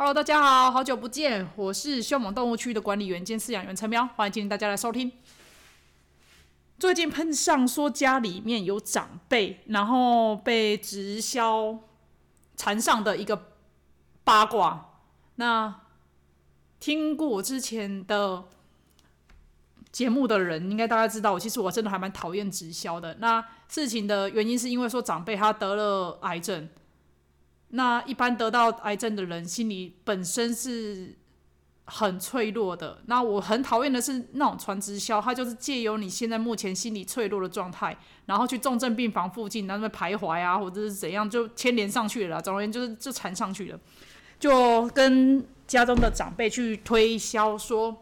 Hello，大家好，好久不见，我是凶猛动物区的管理员兼饲养员陈喵，欢迎今天大家来收听。最近碰上说家里面有长辈，然后被直销缠上的一个八卦。那听过我之前的节目的人，应该大家知道，其实我真的还蛮讨厌直销的。那事情的原因是因为说长辈他得了癌症。那一般得到癌症的人，心里本身是很脆弱的。那我很讨厌的是那种传直销，它就是借由你现在目前心理脆弱的状态，然后去重症病房附近那边徘徊啊，或者是怎样，就牵连上去了。总而言之，就是就缠上去了，就跟家中的长辈去推销说，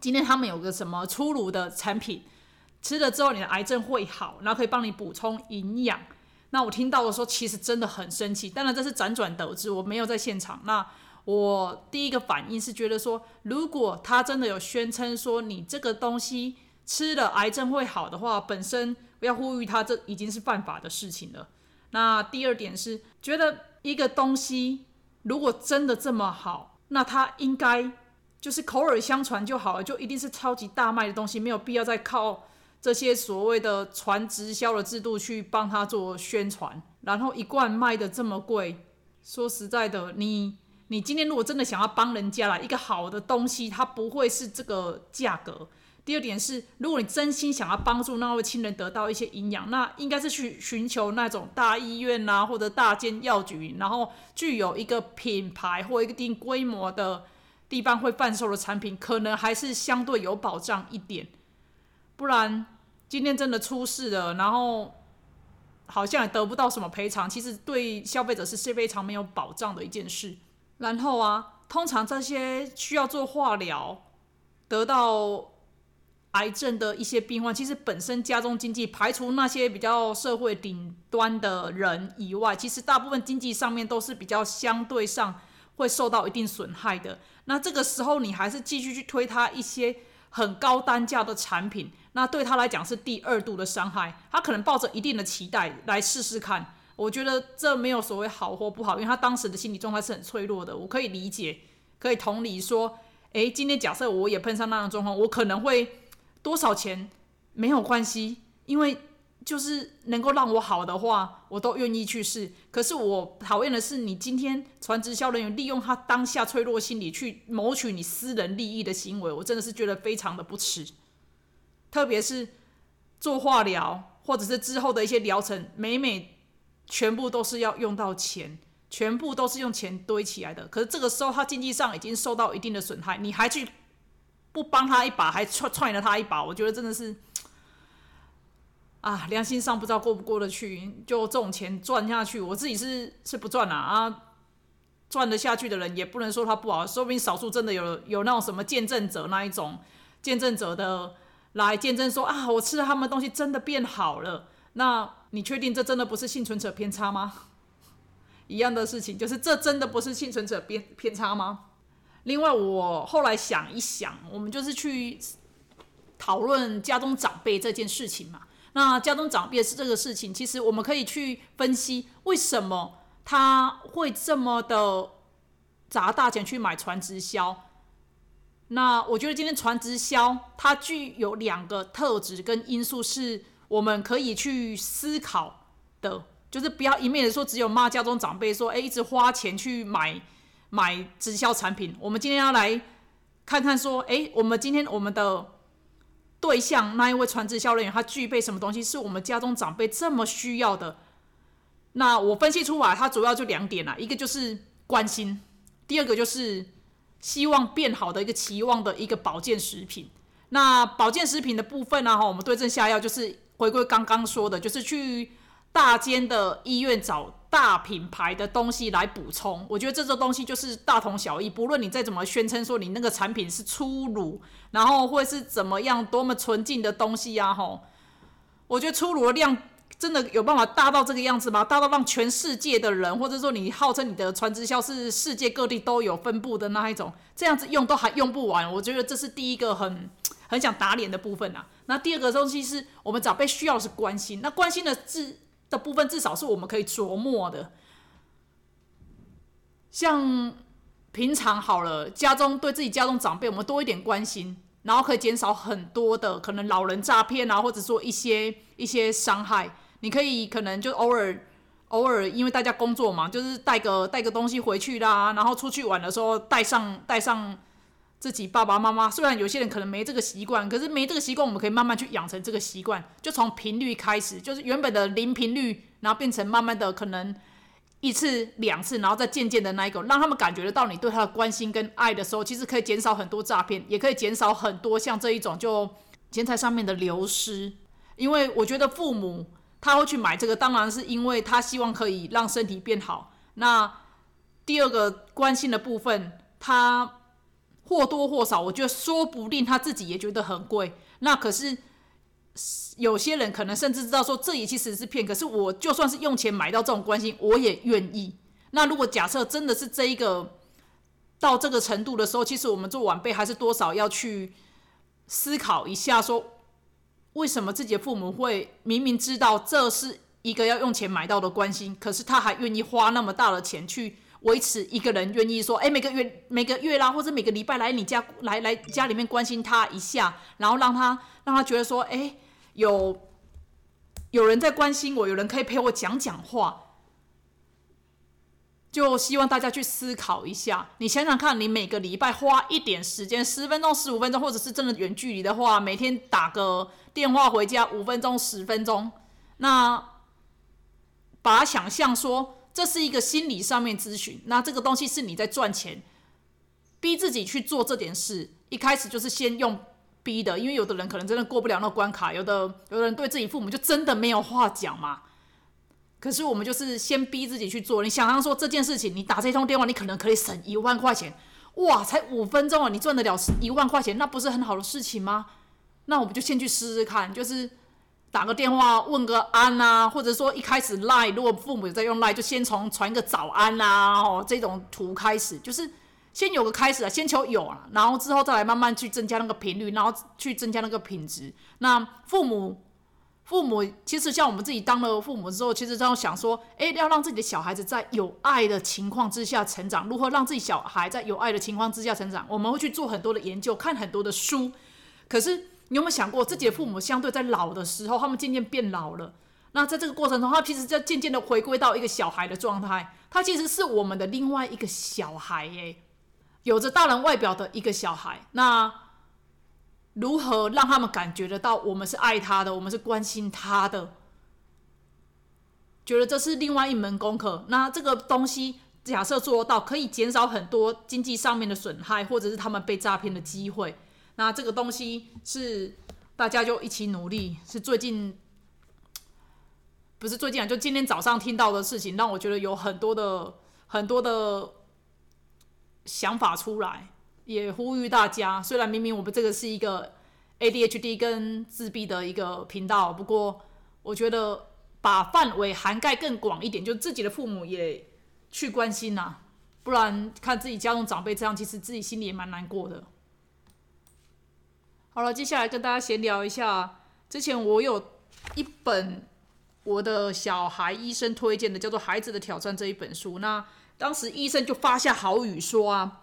今天他们有个什么出炉的产品，吃了之后你的癌症会好，然后可以帮你补充营养。那我听到的时候，其实真的很生气。当然这是辗转得知，我没有在现场。那我第一个反应是觉得说，如果他真的有宣称说你这个东西吃了癌症会好的话，本身要呼吁他，这已经是犯法的事情了。那第二点是，觉得一个东西如果真的这么好，那它应该就是口耳相传就好了，就一定是超级大卖的东西，没有必要再靠。这些所谓的传直销的制度去帮他做宣传，然后一罐卖的这么贵，说实在的，你你今天如果真的想要帮人家啦，一个好的东西，它不会是这个价格。第二点是，如果你真心想要帮助那位亲人得到一些营养，那应该是去寻求那种大医院呐，或者大间药局，然后具有一个品牌或一定规模的地方会贩售的产品，可能还是相对有保障一点，不然。今天真的出事了，然后好像也得不到什么赔偿，其实对消费者是是非常没有保障的一件事。然后啊，通常这些需要做化疗、得到癌症的一些病患，其实本身家中经济排除那些比较社会顶端的人以外，其实大部分经济上面都是比较相对上会受到一定损害的。那这个时候你还是继续去推他一些。很高单价的产品，那对他来讲是第二度的伤害。他可能抱着一定的期待来试试看。我觉得这没有所谓好或不好，因为他当时的心理状态是很脆弱的。我可以理解，可以同理说，诶，今天假设我也碰上那样的状况，我可能会多少钱没有关系，因为。就是能够让我好的话，我都愿意去试。可是我讨厌的是，你今天传直销人员利用他当下脆弱心理去谋取你私人利益的行为，我真的是觉得非常的不耻。特别是做化疗或者是之后的一些疗程，每每全部都是要用到钱，全部都是用钱堆起来的。可是这个时候他经济上已经受到一定的损害，你还去不帮他一把，还踹踹了他一把，我觉得真的是。啊，良心上不知道过不过得去，就这种钱赚下去，我自己是是不赚啦啊，赚得下去的人也不能说他不好，说不定少数真的有有那种什么见证者那一种见证者的来见证说啊，我吃了他们东西真的变好了。那你确定这真的不是幸存者偏差吗？一样的事情，就是这真的不是幸存者偏偏差吗？另外，我后来想一想，我们就是去讨论家中长辈这件事情嘛。那家中长辈是这个事情，其实我们可以去分析为什么他会这么的砸大钱去买传直销。那我觉得今天传直销它具有两个特质跟因素，是我们可以去思考的，就是不要一面的说只有骂家中长辈说，哎，一直花钱去买买直销产品。我们今天要来看看说，哎，我们今天我们的。对象那一位传直销人员，他具备什么东西是我们家中长辈这么需要的？那我分析出来，他主要就两点啦，一个就是关心，第二个就是希望变好的一个期望的一个保健食品。那保健食品的部分呢，哈，我们对症下药，就是回归刚刚说的，就是去。大间的医院找大品牌的东西来补充，我觉得这个东西就是大同小异。不论你再怎么宣称说你那个产品是粗鲁，然后或是怎么样多么纯净的东西呀，吼，我觉得粗鲁的量真的有办法大到这个样子吗？大到让全世界的人，或者说你号称你的传直销是世界各地都有分布的那一种，这样子用都还用不完。我觉得这是第一个很很想打脸的部分啊。那第二个东西是我们长辈需要是关心，那关心的是。的部分至少是我们可以琢磨的，像平常好了，家中对自己家中长辈，我们多一点关心，然后可以减少很多的可能老人诈骗啊，或者说一些一些伤害。你可以可能就偶尔偶尔，因为大家工作嘛，就是带个带个东西回去啦，然后出去玩的时候带上带上自己爸爸妈妈。虽然有些人可能没这个习惯，可是没这个习惯，我们可以慢慢去养成这个习惯，就从频率开始，就是原本的零频率，然后变成慢慢的可能。一次两次，然后再渐渐的那一个，让他们感觉得到你对他的关心跟爱的时候，其实可以减少很多诈骗，也可以减少很多像这一种就钱财上面的流失。因为我觉得父母他会去买这个，当然是因为他希望可以让身体变好。那第二个关心的部分，他或多或少，我觉得说不定他自己也觉得很贵。那可是。有些人可能甚至知道说这也其实是骗，可是我就算是用钱买到这种关心，我也愿意。那如果假设真的是这一个到这个程度的时候，其实我们做晚辈还是多少要去思考一下，说为什么自己的父母会明明知道这是一个要用钱买到的关心，可是他还愿意花那么大的钱去维持一个人愿意说，哎，每个月每个月啦，或者每个礼拜来你家来来家里面关心他一下，然后让他让他觉得说，哎。有有人在关心我，有人可以陪我讲讲话，就希望大家去思考一下。你想想看，你每个礼拜花一点时间，十分钟、十五分钟，或者是真的远距离的话，每天打个电话回家五分钟、十分钟，那把它想象说这是一个心理上面咨询，那这个东西是你在赚钱，逼自己去做这点事，一开始就是先用。逼的，因为有的人可能真的过不了那关卡，有的有的人对自己父母就真的没有话讲嘛。可是我们就是先逼自己去做。你想象说这件事情，你打这通电话，你可能可以省一万块钱，哇，才五分钟啊，你赚得了一万块钱，那不是很好的事情吗？那我们就先去试试看，就是打个电话问个安啊，或者说一开始赖，如果父母有在用赖，就先从传个早安啊，哦，这种图开始，就是。先有个开始啊，先求有啊，然后之后再来慢慢去增加那个频率，然后去增加那个品质。那父母，父母其实像我们自己当了父母之后，其实都要想说，哎，要让自己的小孩子在有爱的情况之下成长。如何让自己小孩在有爱的情况之下成长？我们会去做很多的研究，看很多的书。可是你有没有想过，自己的父母相对在老的时候，他们渐渐变老了。那在这个过程中，他其实就渐渐的回归到一个小孩的状态。他其实是我们的另外一个小孩，哎。有着大人外表的一个小孩，那如何让他们感觉得到我们是爱他的，我们是关心他的？觉得这是另外一门功课。那这个东西假设做到，可以减少很多经济上面的损害，或者是他们被诈骗的机会。那这个东西是大家就一起努力。是最近不是最近啊，就今天早上听到的事情，让我觉得有很多的很多的。想法出来，也呼吁大家。虽然明明我们这个是一个 ADHD 跟自闭的一个频道，不过我觉得把范围涵盖更广一点，就自己的父母也去关心呐。不然看自己家中长辈这样，其实自己心里也蛮难过的。好了，接下来跟大家闲聊一下。之前我有一本我的小孩医生推荐的，叫做《孩子的挑战》这一本书。那当时医生就发下好语说啊，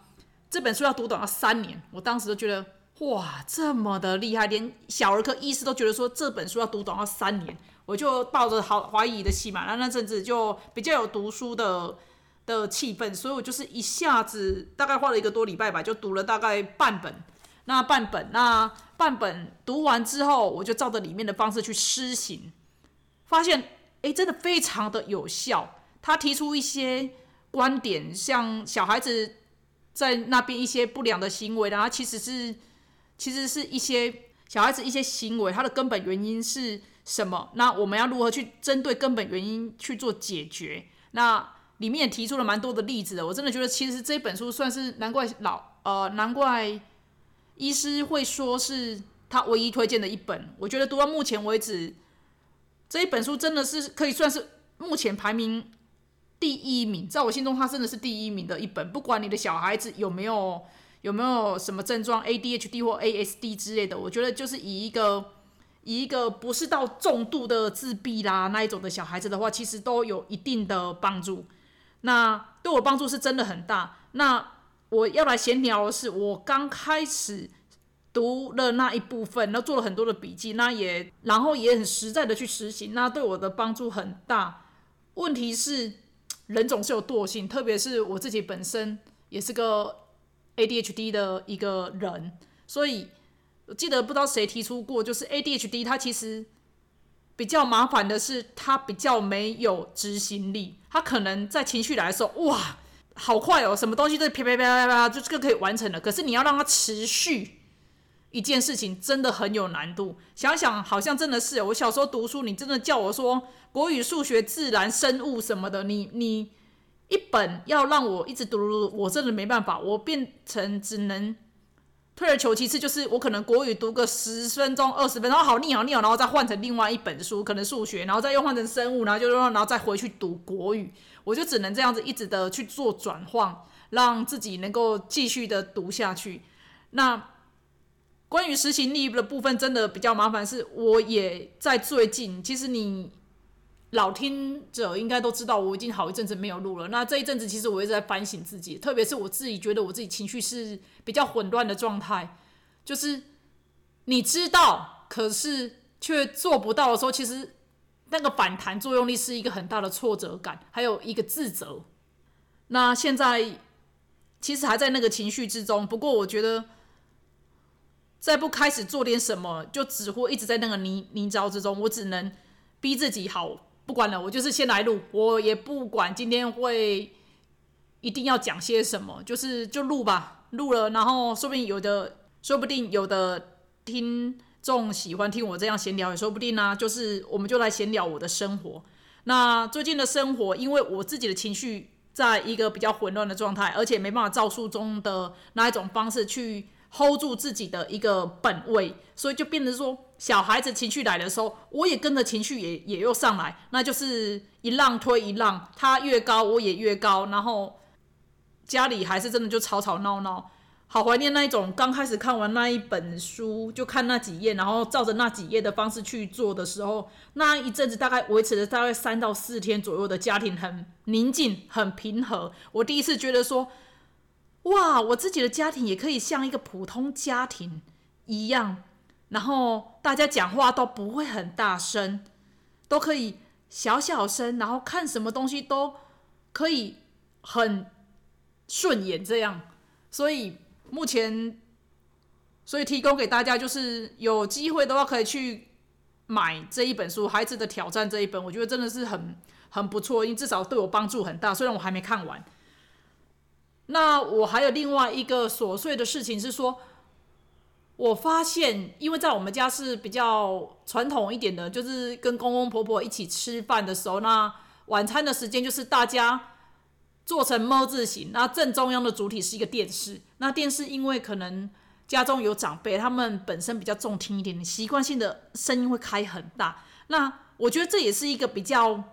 这本书要读懂要三年。我当时就觉得哇，这么的厉害，连小儿科医师都觉得说这本书要读懂要三年。我就抱着好怀疑的心嘛，那那阵子就比较有读书的的气氛，所以我就是一下子大概花了一个多礼拜吧，就读了大概半本。那半本那半本读完之后，我就照着里面的方式去施行，发现哎，真的非常的有效。他提出一些。观点像小孩子在那边一些不良的行为，然后其实是其实是一些小孩子一些行为，它的根本原因是什么？那我们要如何去针对根本原因去做解决？那里面也提出了蛮多的例子的。我真的觉得，其实这本书算是难怪老呃难怪医师会说是他唯一推荐的一本。我觉得读到目前为止，这一本书真的是可以算是目前排名。第一名，在我心中，它真的是第一名的一本。不管你的小孩子有没有有没有什么症状，ADHD 或 ASD 之类的，我觉得就是以一个以一个不是到重度的自闭啦那一种的小孩子的话，其实都有一定的帮助。那对我帮助是真的很大。那我要来闲聊的是，我刚开始读了那一部分，那做了很多的笔记，那也然后也很实在的去实行，那对我的帮助很大。问题是，人总是有惰性，特别是我自己本身也是个 ADHD 的一个人，所以我记得不知道谁提出过，就是 ADHD 它其实比较麻烦的是，它比较没有执行力，它可能在情绪来的时候，哇！好快哦，什么东西都啪啪啪啪啪，就这个可以完成了。可是你要让它持续一件事情，真的很有难度。想想，好像真的是我小时候读书，你真的叫我说国语、数学、自然、生物什么的，你你一本要让我一直读，我真的没办法，我变成只能退而求其次，就是我可能国语读个十分钟、二十分钟，好腻好腻哦，然后再换成另外一本书，可能数学，然后再又换成生物，然后就说然后再回去读国语。我就只能这样子一直的去做转换，让自己能够继续的读下去。那关于实行力的部分，真的比较麻烦。是我也在最近，其实你老听者应该都知道，我已经好一阵子没有录了。那这一阵子，其实我一直在反省自己，特别是我自己觉得我自己情绪是比较混乱的状态，就是你知道，可是却做不到的时候，其实。那个反弹作用力是一个很大的挫折感，还有一个自责。那现在其实还在那个情绪之中，不过我觉得再不开始做点什么，就只会一直在那个泥泥沼之中。我只能逼自己好，不管了，我就是先来录，我也不管今天会一定要讲些什么，就是就录吧，录了，然后说不定有的，说不定有的听。众喜欢听我这样闲聊也说不定呢，就是我们就来闲聊我的生活。那最近的生活，因为我自己的情绪在一个比较混乱的状态，而且没办法照书中的那一种方式去 hold 住自己的一个本位，所以就变成说，小孩子情绪来的时候，我也跟着情绪也也又上来，那就是一浪推一浪，他越高我也越高，然后家里还是真的就吵吵闹闹。好怀念那一种刚开始看完那一本书就看那几页，然后照着那几页的方式去做的时候，那一阵子大概维持了大概三到四天左右的家庭很宁静、很平和。我第一次觉得说，哇，我自己的家庭也可以像一个普通家庭一样，然后大家讲话都不会很大声，都可以小小声，然后看什么东西都可以很顺眼，这样，所以。目前，所以提供给大家就是有机会的话，可以去买这一本书《孩子的挑战》这一本，我觉得真的是很很不错，因为至少对我帮助很大。虽然我还没看完。那我还有另外一个琐碎的事情是说，我发现，因为在我们家是比较传统一点的，就是跟公公婆婆一起吃饭的时候，那晚餐的时间就是大家。做成么字形，那正中央的主体是一个电视。那电视因为可能家中有长辈，他们本身比较重听一点，习惯性的声音会开很大。那我觉得这也是一个比较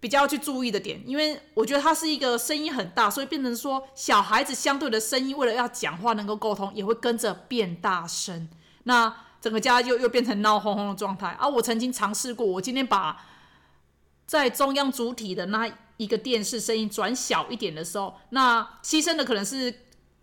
比较去注意的点，因为我觉得它是一个声音很大，所以变成说小孩子相对的声音，为了要讲话能够沟通，也会跟着变大声。那整个家又又变成闹哄哄的状态。啊，我曾经尝试过，我今天把在中央主体的那。一个电视声音转小一点的时候，那牺牲的可能是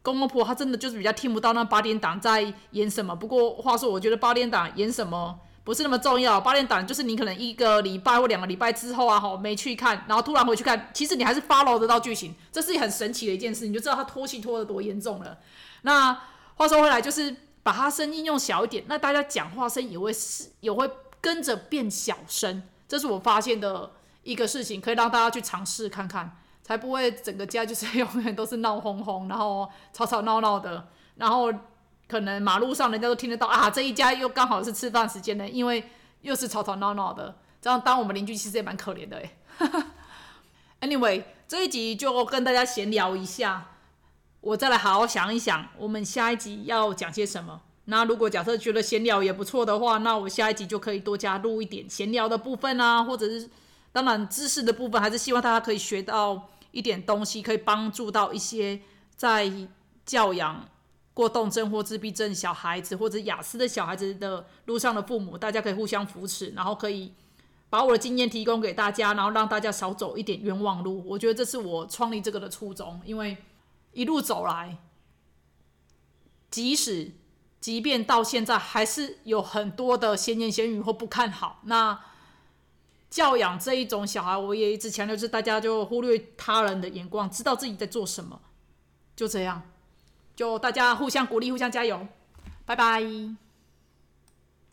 公公婆，他真的就是比较听不到那八点档在演什么。不过话说，我觉得八点档演什么不是那么重要，八点档就是你可能一个礼拜或两个礼拜之后啊，哈，没去看，然后突然回去看，其实你还是 follow 得到剧情，这是很神奇的一件事，你就知道他拖戏拖得多严重了。那话说回来，就是把他声音用小一点，那大家讲话声也会是也会跟着变小声，这是我发现的。一个事情可以让大家去尝试看看，才不会整个家就是 永远都是闹哄哄，然后吵吵闹闹的，然后可能马路上人家都听得到啊，这一家又刚好是吃饭时间呢，因为又是吵吵闹闹的，这样当我们邻居其实也蛮可怜的哎。Anyway，这一集就跟大家闲聊一下，我再来好好想一想，我们下一集要讲些什么。那如果假设觉得闲聊也不错的话，那我下一集就可以多加入一点闲聊的部分啊，或者是。当然，知识的部分还是希望大家可以学到一点东西，可以帮助到一些在教养过动症或自闭症小孩子或者雅思的小孩子的路上的父母大家可以互相扶持然后可以把我的经验提供给大家然后让大家少走一点冤枉路。我觉得这是我创立这个的初衷因为一路走来即使即便到现在还是有很多的闲言闲语或不看好那教养这一种小孩我也一直强调是大家就忽略他人的眼光知道自己在做什么？就这样。就大家互相鼓励互相加油。拜拜。